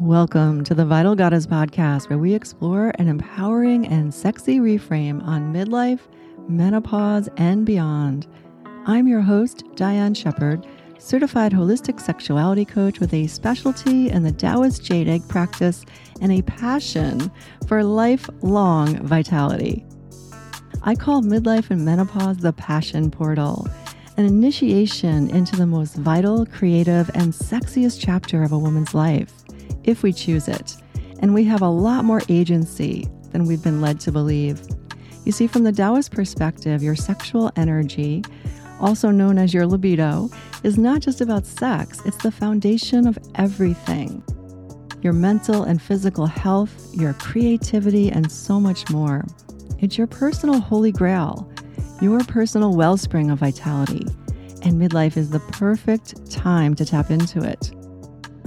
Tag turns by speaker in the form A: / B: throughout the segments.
A: Welcome to the Vital Goddess podcast, where we explore an empowering and sexy reframe on midlife, menopause, and beyond. I'm your host, Diane Shepard, certified holistic sexuality coach with a specialty in the Taoist jade egg practice and a passion for lifelong vitality. I call midlife and menopause the passion portal, an initiation into the most vital, creative, and sexiest chapter of a woman's life if we choose it. And we have a lot more agency than we've been led to believe. You see, from the Taoist perspective, your sexual energy, also known as your libido, is not just about sex, it's the foundation of everything your mental and physical health, your creativity, and so much more. It's your personal holy grail, your personal wellspring of vitality. And midlife is the perfect time to tap into it.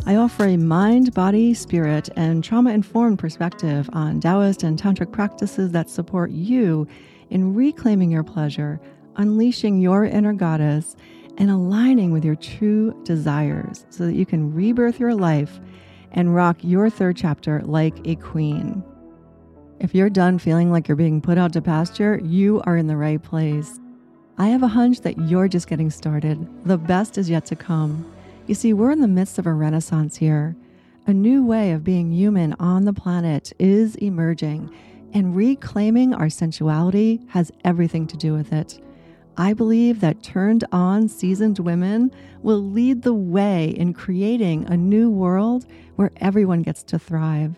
A: I offer a mind, body, spirit, and trauma informed perspective on Taoist and Tantric practices that support you in reclaiming your pleasure, unleashing your inner goddess, and aligning with your true desires so that you can rebirth your life and rock your third chapter like a queen. If you're done feeling like you're being put out to pasture, you are in the right place. I have a hunch that you're just getting started. The best is yet to come. You see, we're in the midst of a renaissance here. A new way of being human on the planet is emerging, and reclaiming our sensuality has everything to do with it. I believe that turned on, seasoned women will lead the way in creating a new world where everyone gets to thrive.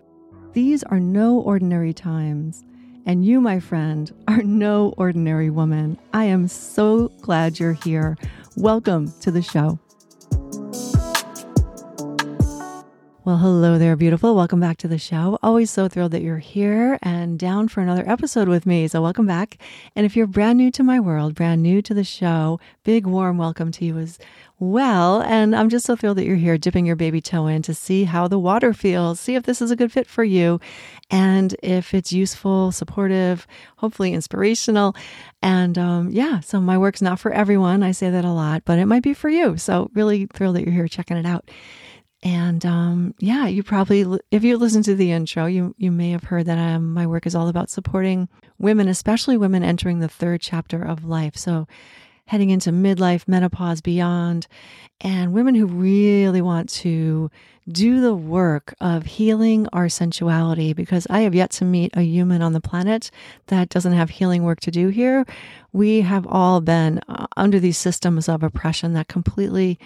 A: These are no ordinary times. And you, my friend, are no ordinary woman. I am so glad you're here. Welcome to the show. Well, hello there, beautiful. Welcome back to the show. Always so thrilled that you're here and down for another episode with me. So, welcome back. And if you're brand new to my world, brand new to the show, big warm welcome to you as well. And I'm just so thrilled that you're here, dipping your baby toe in to see how the water feels, see if this is a good fit for you, and if it's useful, supportive, hopefully inspirational. And um, yeah, so my work's not for everyone. I say that a lot, but it might be for you. So, really thrilled that you're here checking it out. And um, yeah, you probably, if you listen to the intro, you you may have heard that um, my work is all about supporting women, especially women entering the third chapter of life. So, heading into midlife, menopause, beyond, and women who really want to do the work of healing our sensuality. Because I have yet to meet a human on the planet that doesn't have healing work to do here. We have all been uh, under these systems of oppression that completely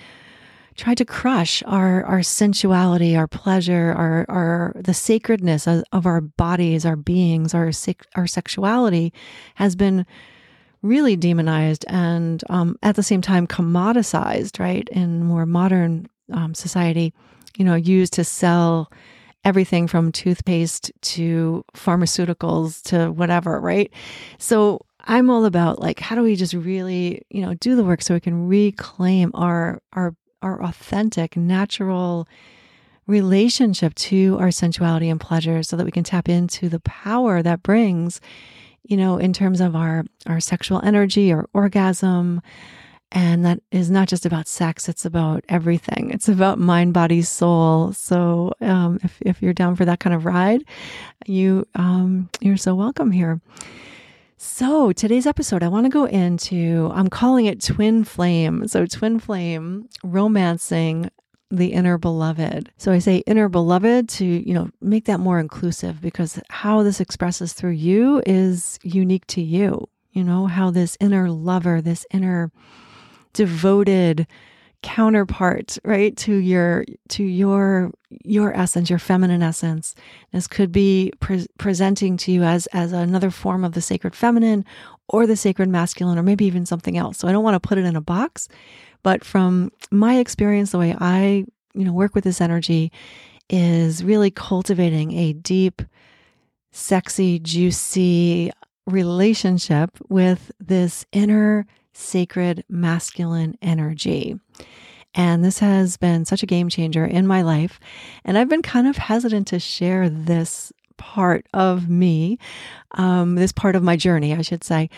A: tried to crush our our sensuality, our pleasure, our our the sacredness of, of our bodies, our beings, our our sexuality has been really demonized and um, at the same time commoditized, right? In more modern um, society, you know, used to sell everything from toothpaste to pharmaceuticals to whatever, right? So I'm all about like how do we just really, you know, do the work so we can reclaim our our our authentic, natural relationship to our sensuality and pleasure so that we can tap into the power that brings, you know, in terms of our, our sexual energy or orgasm. And that is not just about sex, it's about everything. It's about mind, body, soul. So um, if, if you're down for that kind of ride, you, um, you're so welcome here. So, today's episode, I want to go into, I'm calling it Twin Flame. So, Twin Flame romancing the inner beloved. So, I say inner beloved to, you know, make that more inclusive because how this expresses through you is unique to you. You know, how this inner lover, this inner devoted, counterpart right to your to your your essence your feminine essence. This could be pre- presenting to you as as another form of the sacred feminine or the sacred masculine or maybe even something else. So i don't want to put it in a box but from my experience the way i you know work with this energy is really cultivating a deep sexy juicy relationship with this inner sacred masculine energy. And this has been such a game changer in my life. And I've been kind of hesitant to share this part of me, um, this part of my journey, I should say,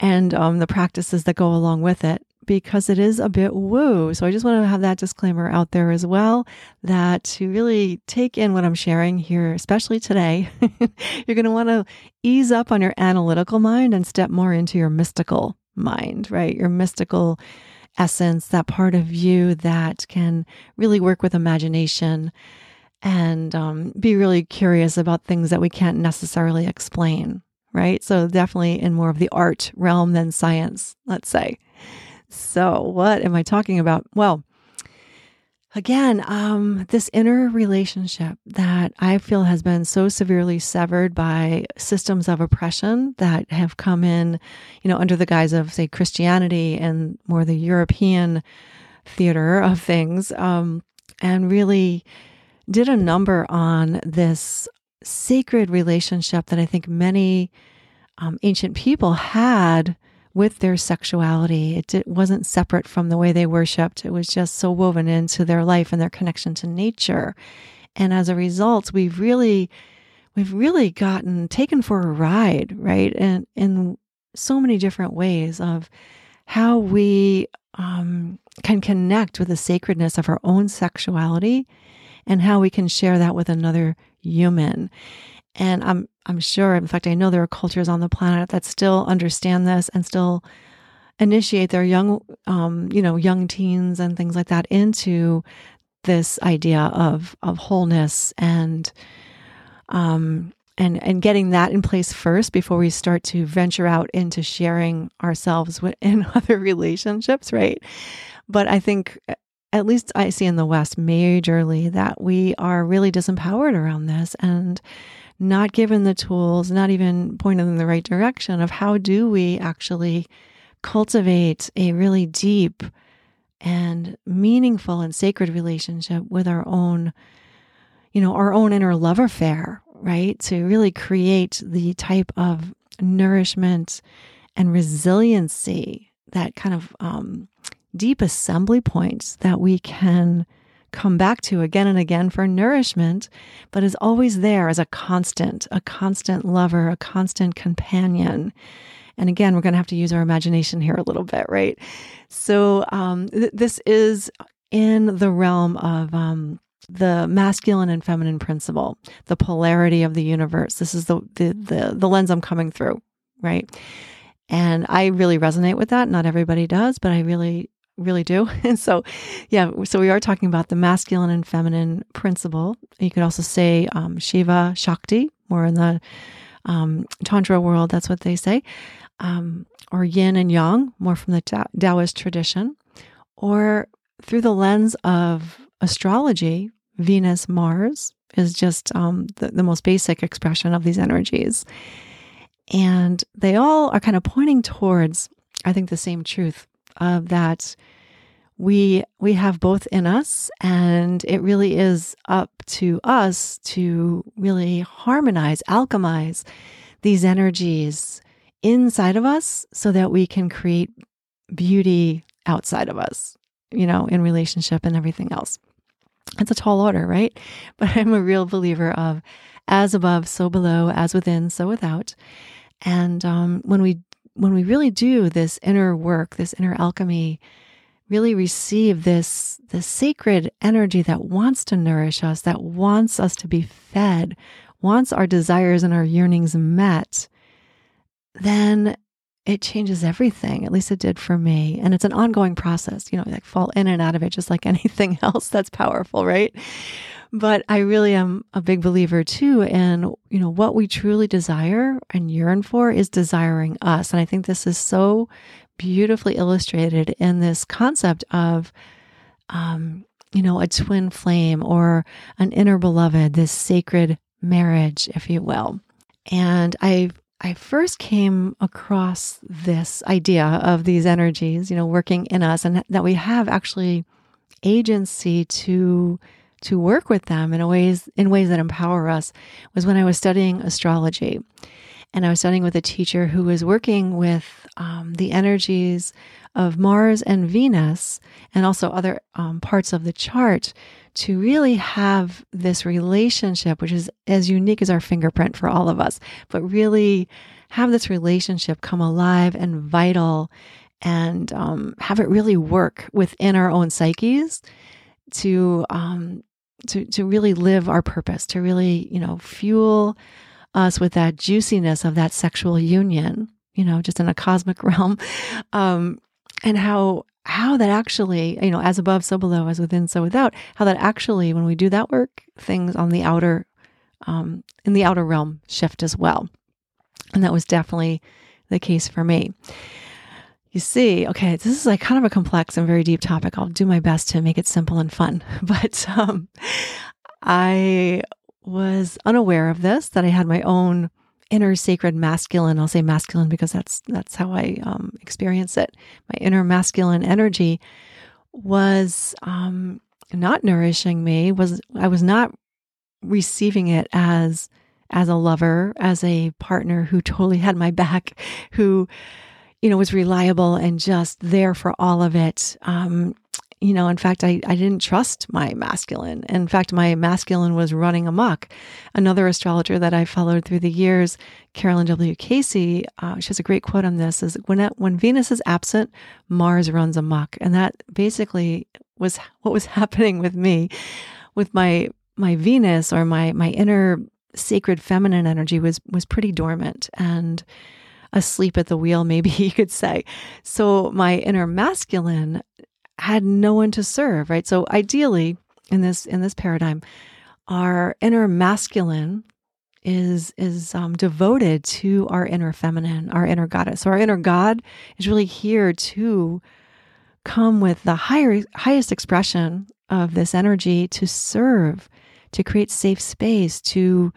A: and um, the practices that go along with it because it is a bit woo. So I just want to have that disclaimer out there as well that to really take in what I'm sharing here, especially today, you're going to want to ease up on your analytical mind and step more into your mystical mind, right? Your mystical essence, that part of you that can really work with imagination and um, be really curious about things that we can't necessarily explain, right? So, definitely in more of the art realm than science, let's say. So, what am I talking about? Well, again, um, this inner relationship that I feel has been so severely severed by systems of oppression that have come in, you know, under the guise of, say, Christianity and more the European theater of things, um, and really did a number on this sacred relationship that I think many um, ancient people had with their sexuality. It, it wasn't separate from the way they worshiped, it was just so woven into their life and their connection to nature. And as a result, we've really we've really gotten taken for a ride, right? And in so many different ways of how we um, can connect with the sacredness of our own sexuality and how we can share that with another human. And I'm I'm sure, in fact, I know there are cultures on the planet that still understand this and still initiate their young, um, you know, young teens and things like that into this idea of of wholeness and um and and getting that in place first before we start to venture out into sharing ourselves in other relationships, right? But I think at least I see in the West majorly that we are really disempowered around this and not given the tools, not even pointed in the right direction of how do we actually cultivate a really deep and meaningful and sacred relationship with our own, you know, our own inner love affair, right? To really create the type of nourishment and resiliency, that kind of um, deep assembly points that we can come back to again and again for nourishment, but is always there as a constant, a constant lover, a constant companion. And again, we're going to have to use our imagination here a little bit, right? So, um, th- this is in the realm of um, the masculine and feminine principle, the polarity of the universe. This is the, the the the lens I'm coming through, right? And I really resonate with that. Not everybody does, but I really really do. And so, yeah, so we are talking about the masculine and feminine principle. You could also say um, Shiva Shakti, more in the um, Tantra world, that's what they say, um, or yin and yang, more from the Taoist tradition, or through the lens of astrology, Venus, Mars is just um, the, the most basic expression of these energies. And they all are kind of pointing towards, I think, the same truth of that we we have both in us and it really is up to us to really harmonize alchemize these energies inside of us so that we can create beauty outside of us you know in relationship and everything else. It's a tall order right? But i'm a real believer of as above so below as within so without. And um, when we when we really do this inner work, this inner alchemy, really receive this, this sacred energy that wants to nourish us, that wants us to be fed, wants our desires and our yearnings met, then it changes everything. At least it did for me. And it's an ongoing process, you know, like fall in and out of it, just like anything else that's powerful, right? But I really am a big believer too in, you know, what we truly desire and yearn for is desiring us. And I think this is so beautifully illustrated in this concept of, um, you know, a twin flame or an inner beloved, this sacred marriage, if you will. And I I first came across this idea of these energies, you know, working in us and that we have actually agency to to work with them in ways in ways that empower us was when I was studying astrology. and I was studying with a teacher who was working with um, the energies of Mars and Venus, and also other um, parts of the chart, to really have this relationship, which is as unique as our fingerprint for all of us, but really have this relationship come alive and vital and um, have it really work within our own psyches to um, to to really live our purpose, to really you know fuel us with that juiciness of that sexual union, you know, just in a cosmic realm, um, and how how that actually you know as above so below as within so without how that actually when we do that work things on the outer um, in the outer realm shift as well. And that was definitely the case for me you see, okay, this is like kind of a complex and very deep topic. I'll do my best to make it simple and fun. But um, I was unaware of this, that I had my own inner sacred masculine. I'll say masculine because that's that's how I um, experience it. My inner masculine energy was um, not nourishing me. Was I was not receiving it as as a lover, as a partner who totally had my back, who you know, was reliable and just there for all of it. Um, you know, in fact, I, I didn't trust my masculine. In fact, my masculine was running amok. Another astrologer that I followed through the years, Caroline W. Casey, uh, she has a great quote on this: "Is when when Venus is absent, Mars runs amok," and that basically was what was happening with me, with my my Venus or my my inner sacred feminine energy was was pretty dormant and asleep at the wheel, maybe you could say. So my inner masculine had no one to serve, right? So ideally, in this in this paradigm, our inner masculine is is um, devoted to our inner feminine, our inner goddess. So our inner God is really here to come with the higher highest expression of this energy to serve, to create safe space, to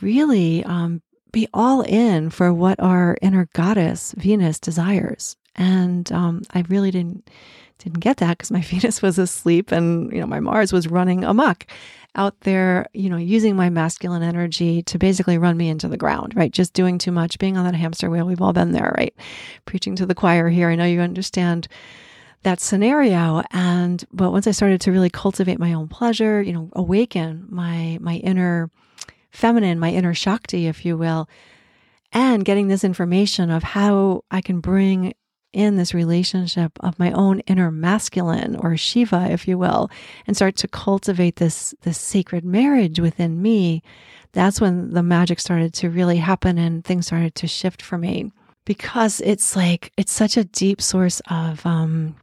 A: really um, be all in for what our inner goddess Venus desires. And um, I really didn't didn't get that because my Venus was asleep and you know my Mars was running amok out there, you know, using my masculine energy to basically run me into the ground, right? Just doing too much, being on that hamster wheel. We've all been there, right? Preaching to the choir here. I know you understand that scenario and but once I started to really cultivate my own pleasure, you know, awaken my my inner feminine, my inner Shakti, if you will, and getting this information of how I can bring in this relationship of my own inner masculine or Shiva, if you will, and start to cultivate this, this sacred marriage within me, that's when the magic started to really happen and things started to shift for me. Because it's like it's such a deep source of um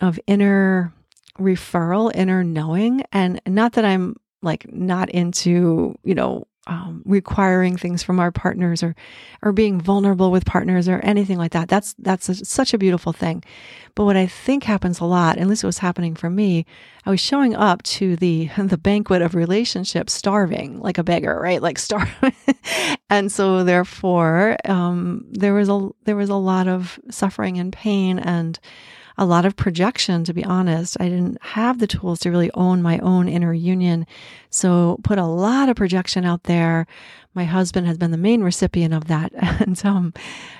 A: of inner referral, inner knowing. And not that I'm like not into, you know, um, requiring things from our partners or or being vulnerable with partners or anything like that. That's that's a, such a beautiful thing. But what I think happens a lot, at least it was happening for me, I was showing up to the the banquet of relationships starving like a beggar, right? Like starving, and so therefore um, there was a there was a lot of suffering and pain and a lot of projection, to be honest. I didn't have the tools to really own my own inner union. So put a lot of projection out there. My husband has been the main recipient of that. And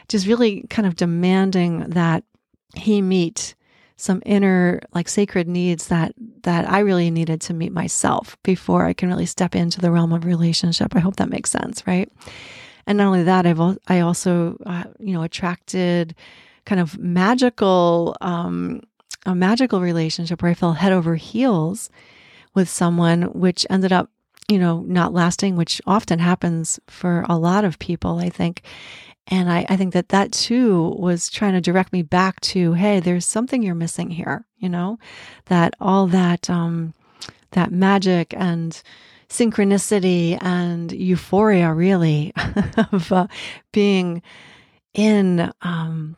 A: just really kind of demanding that he meet some inner like sacred needs that that I really needed to meet myself before I can really step into the realm of relationship. I hope that makes sense, right? And not only that, I've I also uh, you know attracted kind of magical, um, a magical relationship where I fell head over heels with someone, which ended up, you know, not lasting, which often happens for a lot of people, I think. And I, I think that that too was trying to direct me back to, hey, there's something you're missing here, you know, that all that, um, that magic and synchronicity and euphoria really of uh, being in um,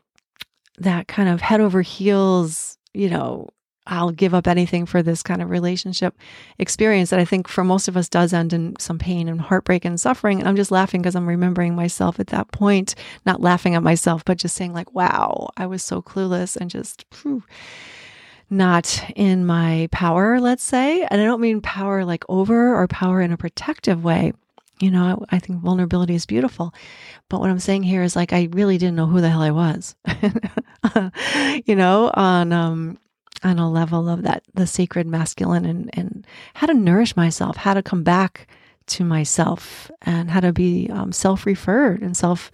A: that kind of head over heels, you know, I'll give up anything for this kind of relationship experience that I think for most of us does end in some pain and heartbreak and suffering. And I'm just laughing because I'm remembering myself at that point, not laughing at myself, but just saying, like, wow, I was so clueless and just whew, not in my power, let's say. And I don't mean power like over or power in a protective way. You know, I, I think vulnerability is beautiful. But what I'm saying here is like, I really didn't know who the hell I was, you know, on, um, on a level of that, the sacred masculine and, and how to nourish myself, how to come back to myself and how to be um, self referred and self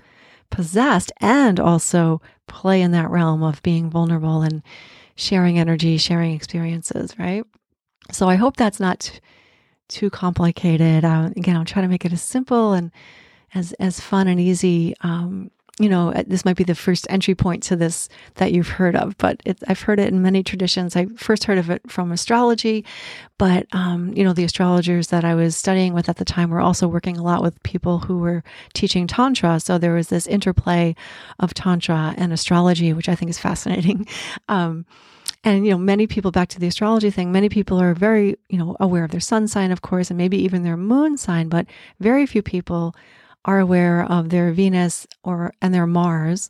A: possessed and also play in that realm of being vulnerable and sharing energy, sharing experiences, right? So I hope that's not too complicated. Again, I'm trying to make it as simple and as as fun and easy um, you know, uh, this might be the first entry point to this that you've heard of, but it, I've heard it in many traditions. I first heard of it from astrology, but, um, you know, the astrologers that I was studying with at the time were also working a lot with people who were teaching Tantra. So there was this interplay of Tantra and astrology, which I think is fascinating. Um, and, you know, many people, back to the astrology thing, many people are very, you know, aware of their sun sign, of course, and maybe even their moon sign, but very few people are aware of their Venus or and their Mars.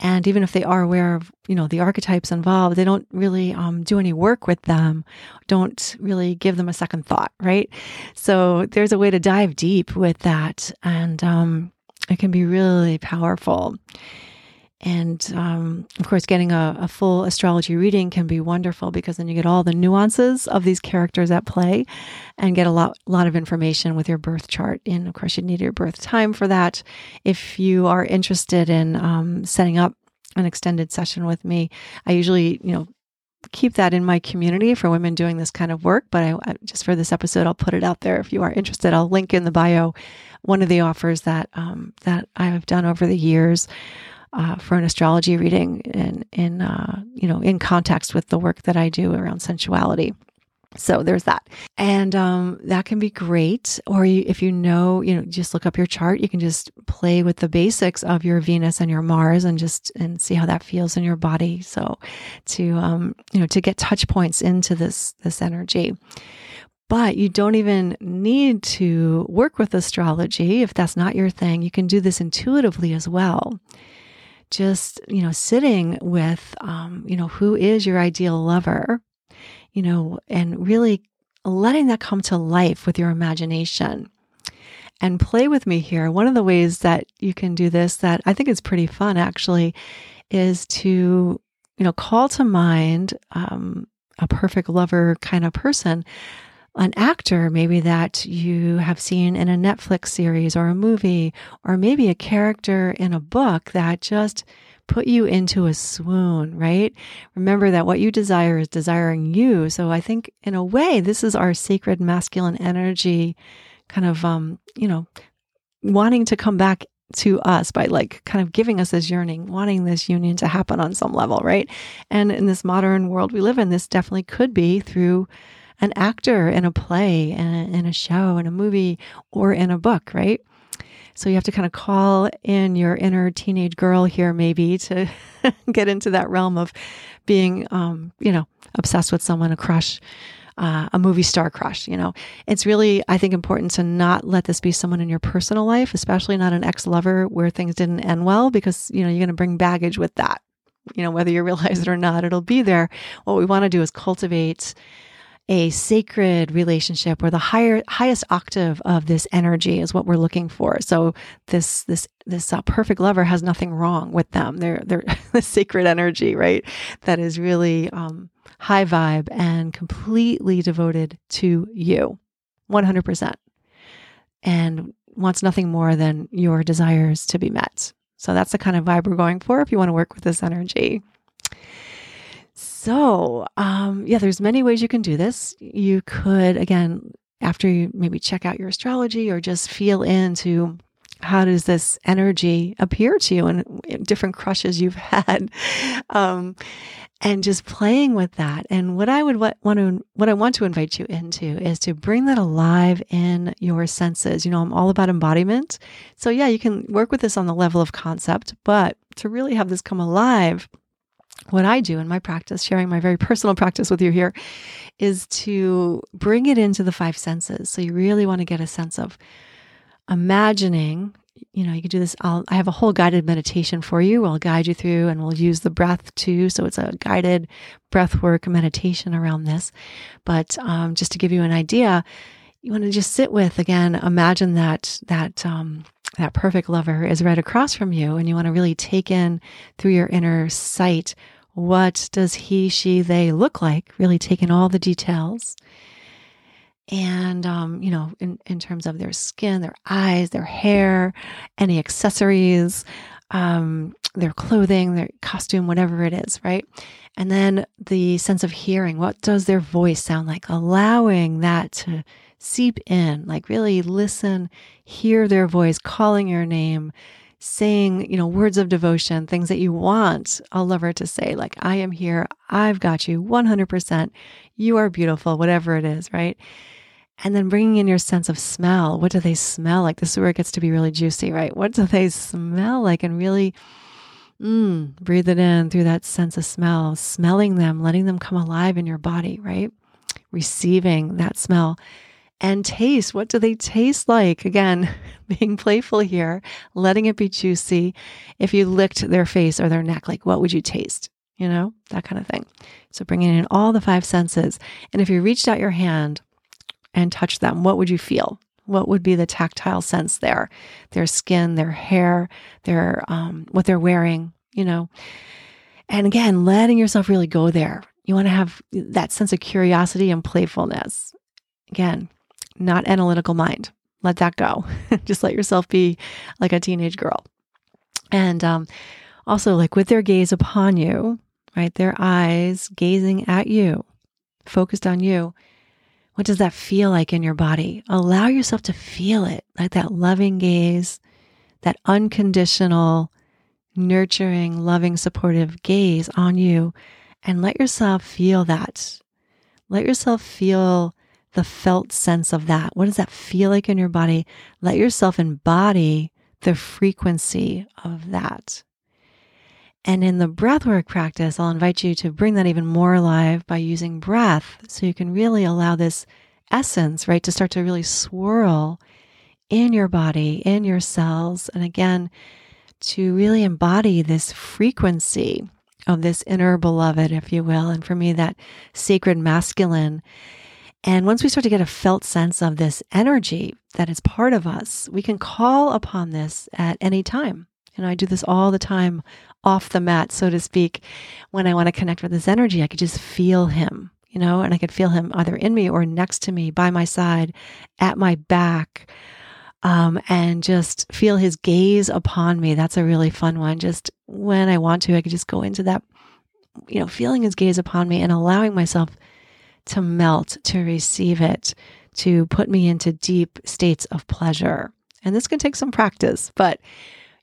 A: And even if they are aware of, you know, the archetypes involved, they don't really um, do any work with them, don't really give them a second thought, right? So there's a way to dive deep with that. And um, it can be really powerful. And um, of course, getting a, a, full astrology reading can be wonderful because then you get all the nuances of these characters at play and get a lot, lot of information with your birth chart. And of course, you need your birth time for that. If you are interested in um, setting up an extended session with me, I usually, you know, keep that in my community for women doing this kind of work. But I, I, just for this episode, I'll put it out there. If you are interested, I'll link in the bio one of the offers that um, that I've done over the years uh, for an astrology reading in in uh, you know in context with the work that I do around sensuality. So there's that, and um, that can be great. Or you, if you know, you know, just look up your chart. You can just play with the basics of your Venus and your Mars, and just and see how that feels in your body. So to um, you know to get touch points into this this energy but you don't even need to work with astrology if that's not your thing. You can do this intuitively as well just, you know, sitting with, um, you know, who is your ideal lover, you know, and really letting that come to life with your imagination and play with me here. One of the ways that you can do this that I think is pretty fun actually is to, you know, call to mind um, a perfect lover kind of person an actor maybe that you have seen in a Netflix series or a movie, or maybe a character in a book that just put you into a swoon, right? Remember that what you desire is desiring you. So I think in a way, this is our sacred masculine energy kind of, um, you know, wanting to come back to us by like kind of giving us this yearning, wanting this union to happen on some level, right? And in this modern world we live in, this definitely could be through an actor in a play, in a, in a show, in a movie, or in a book, right? So you have to kind of call in your inner teenage girl here, maybe to get into that realm of being, um, you know, obsessed with someone, a crush, uh, a movie star crush. You know, it's really, I think, important to not let this be someone in your personal life, especially not an ex lover where things didn't end well, because, you know, you're going to bring baggage with that. You know, whether you realize it or not, it'll be there. What we want to do is cultivate a sacred relationship where the higher highest octave of this energy is what we're looking for. So this this this uh, perfect lover has nothing wrong with them. They're they're the sacred energy, right? That is really um, high vibe and completely devoted to you, one hundred percent, and wants nothing more than your desires to be met. So that's the kind of vibe we're going for if you want to work with this energy. So, um, yeah, there's many ways you can do this. You could, again, after you maybe check out your astrology or just feel into how does this energy appear to you and different crushes you've had um, and just playing with that. And what i would want to what i want to invite you into is to bring that alive in your senses. You know i'm all about embodiment. So yeah you can work with this on the level of concept but to really have this come alive what I do in my practice, sharing my very personal practice with you here, is to bring it into the five senses. So you really want to get a sense of imagining. You know, you can do this. I'll, I have a whole guided meditation for you. I'll guide you through and we'll use the breath too. So it's a guided breath work meditation around this. But um, just to give you an idea, you want to just sit with again, imagine that that um, that perfect lover is right across from you, and you want to really take in through your inner sight what does he, she, they look like. Really take in all the details, and um, you know, in in terms of their skin, their eyes, their hair, any accessories, um, their clothing, their costume, whatever it is, right? And then the sense of hearing. What does their voice sound like? Allowing that to seep in, like really listen, hear their voice calling your name, saying, you know, words of devotion, things that you want a lover to say, like, I am here, I've got you 100%, you are beautiful, whatever it is, right? And then bringing in your sense of smell. What do they smell like? This is where it gets to be really juicy, right? What do they smell like? And really mm, breathe it in through that sense of smell, smelling them, letting them come alive in your body, right? Receiving that smell and taste. What do they taste like? Again, being playful here, letting it be juicy. If you licked their face or their neck, like what would you taste? You know, that kind of thing. So bringing in all the five senses. And if you reached out your hand and touched them, what would you feel? What would be the tactile sense there? Their skin, their hair, their um, what they're wearing, you know. And again, letting yourself really go there. You want to have that sense of curiosity and playfulness. Again, not analytical mind. Let that go. Just let yourself be like a teenage girl. And um, also, like with their gaze upon you, right? Their eyes gazing at you, focused on you. What does that feel like in your body? Allow yourself to feel it, like that loving gaze, that unconditional, nurturing, loving, supportive gaze on you. And let yourself feel that. Let yourself feel the felt sense of that. What does that feel like in your body? Let yourself embody the frequency of that. And in the breathwork practice, I'll invite you to bring that even more alive by using breath so you can really allow this essence, right, to start to really swirl in your body, in your cells. And again, to really embody this frequency of this inner beloved, if you will. And for me, that sacred masculine and once we start to get a felt sense of this energy that is part of us, we can call upon this at any time. And I do this all the time off the mat, so to speak. When I want to connect with this energy, I could just feel him, you know, and I could feel him either in me or next to me, by my side, at my back, um, and just feel his gaze upon me. That's a really fun one. Just when I want to, I could just go into that, you know, feeling his gaze upon me and allowing myself to melt, to receive it, to put me into deep states of pleasure. And this can take some practice, but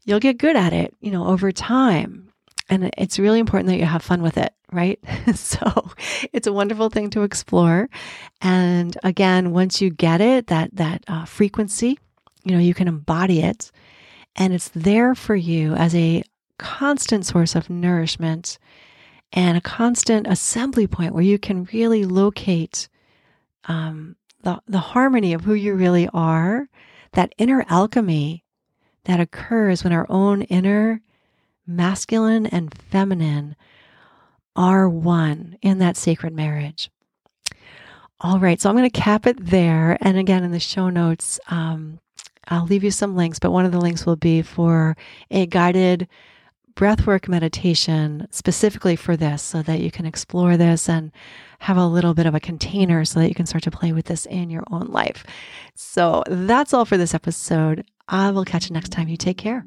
A: you'll get good at it, you know, over time. And it's really important that you have fun with it, right? so it's a wonderful thing to explore. And again, once you get it, that that uh, frequency, you know, you can embody it, and it's there for you as a constant source of nourishment and a constant assembly point where you can really locate um, the, the harmony of who you really are, that inner alchemy that occurs when our own inner masculine and feminine are one in that sacred marriage. All right, so I'm going to cap it there. And again, in the show notes, um, I'll leave you some links, but one of the links will be for a guided breathwork meditation specifically for this so that you can explore this and have a little bit of a container so that you can start to play with this in your own life. So that's all for this episode. I will catch you next time. You take care.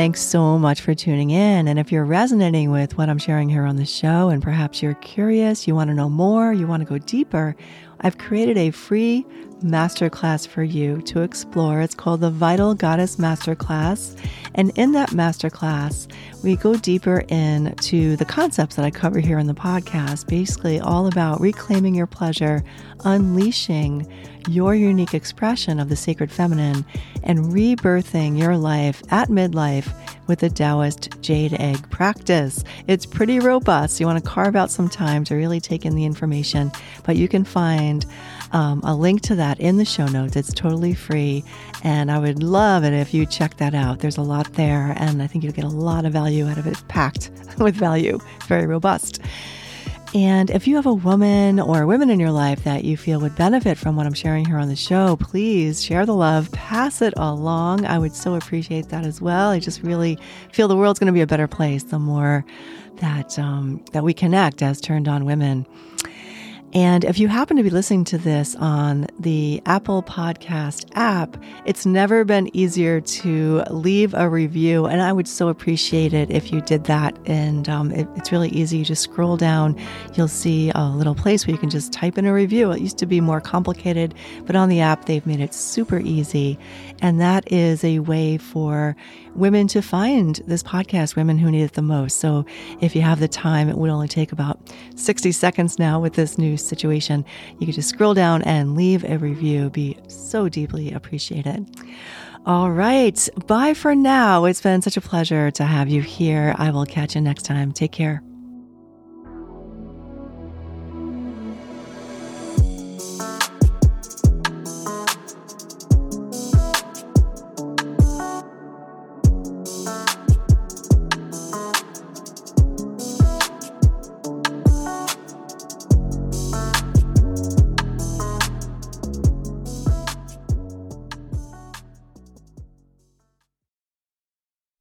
A: Thanks so much for tuning in. And if you're resonating with what I'm sharing here on the show, and perhaps you're curious, you want to know more, you want to go deeper, I've created a free masterclass for you to explore. It's called the Vital Goddess Masterclass. And in that masterclass, we go deeper into the concepts that I cover here in the podcast, basically all about reclaiming your pleasure, unleashing your unique expression of the sacred feminine, and rebirthing your life at midlife with the Taoist jade egg practice. It's pretty robust. You want to carve out some time to really take in the information, but you can find um, a link to that in the show notes. It's totally free. And I would love it if you check that out. There's a lot there, and I think you'll get a lot of value out of it, packed with value, very robust. And if you have a woman or women in your life that you feel would benefit from what I'm sharing here on the show, please share the love, pass it along. I would so appreciate that as well. I just really feel the world's going to be a better place the more that um, that we connect as turned on women. And if you happen to be listening to this on the Apple Podcast app, it's never been easier to leave a review. And I would so appreciate it if you did that. And um, it, it's really easy. You just scroll down, you'll see a little place where you can just type in a review. It used to be more complicated, but on the app, they've made it super easy. And that is a way for women to find this podcast, women who need it the most. So if you have the time, it would only take about 60 seconds now with this new situation. You can just scroll down and leave a review. Be so deeply appreciated. All right. Bye for now. It's been such a pleasure to have you here. I will catch you next time. Take care.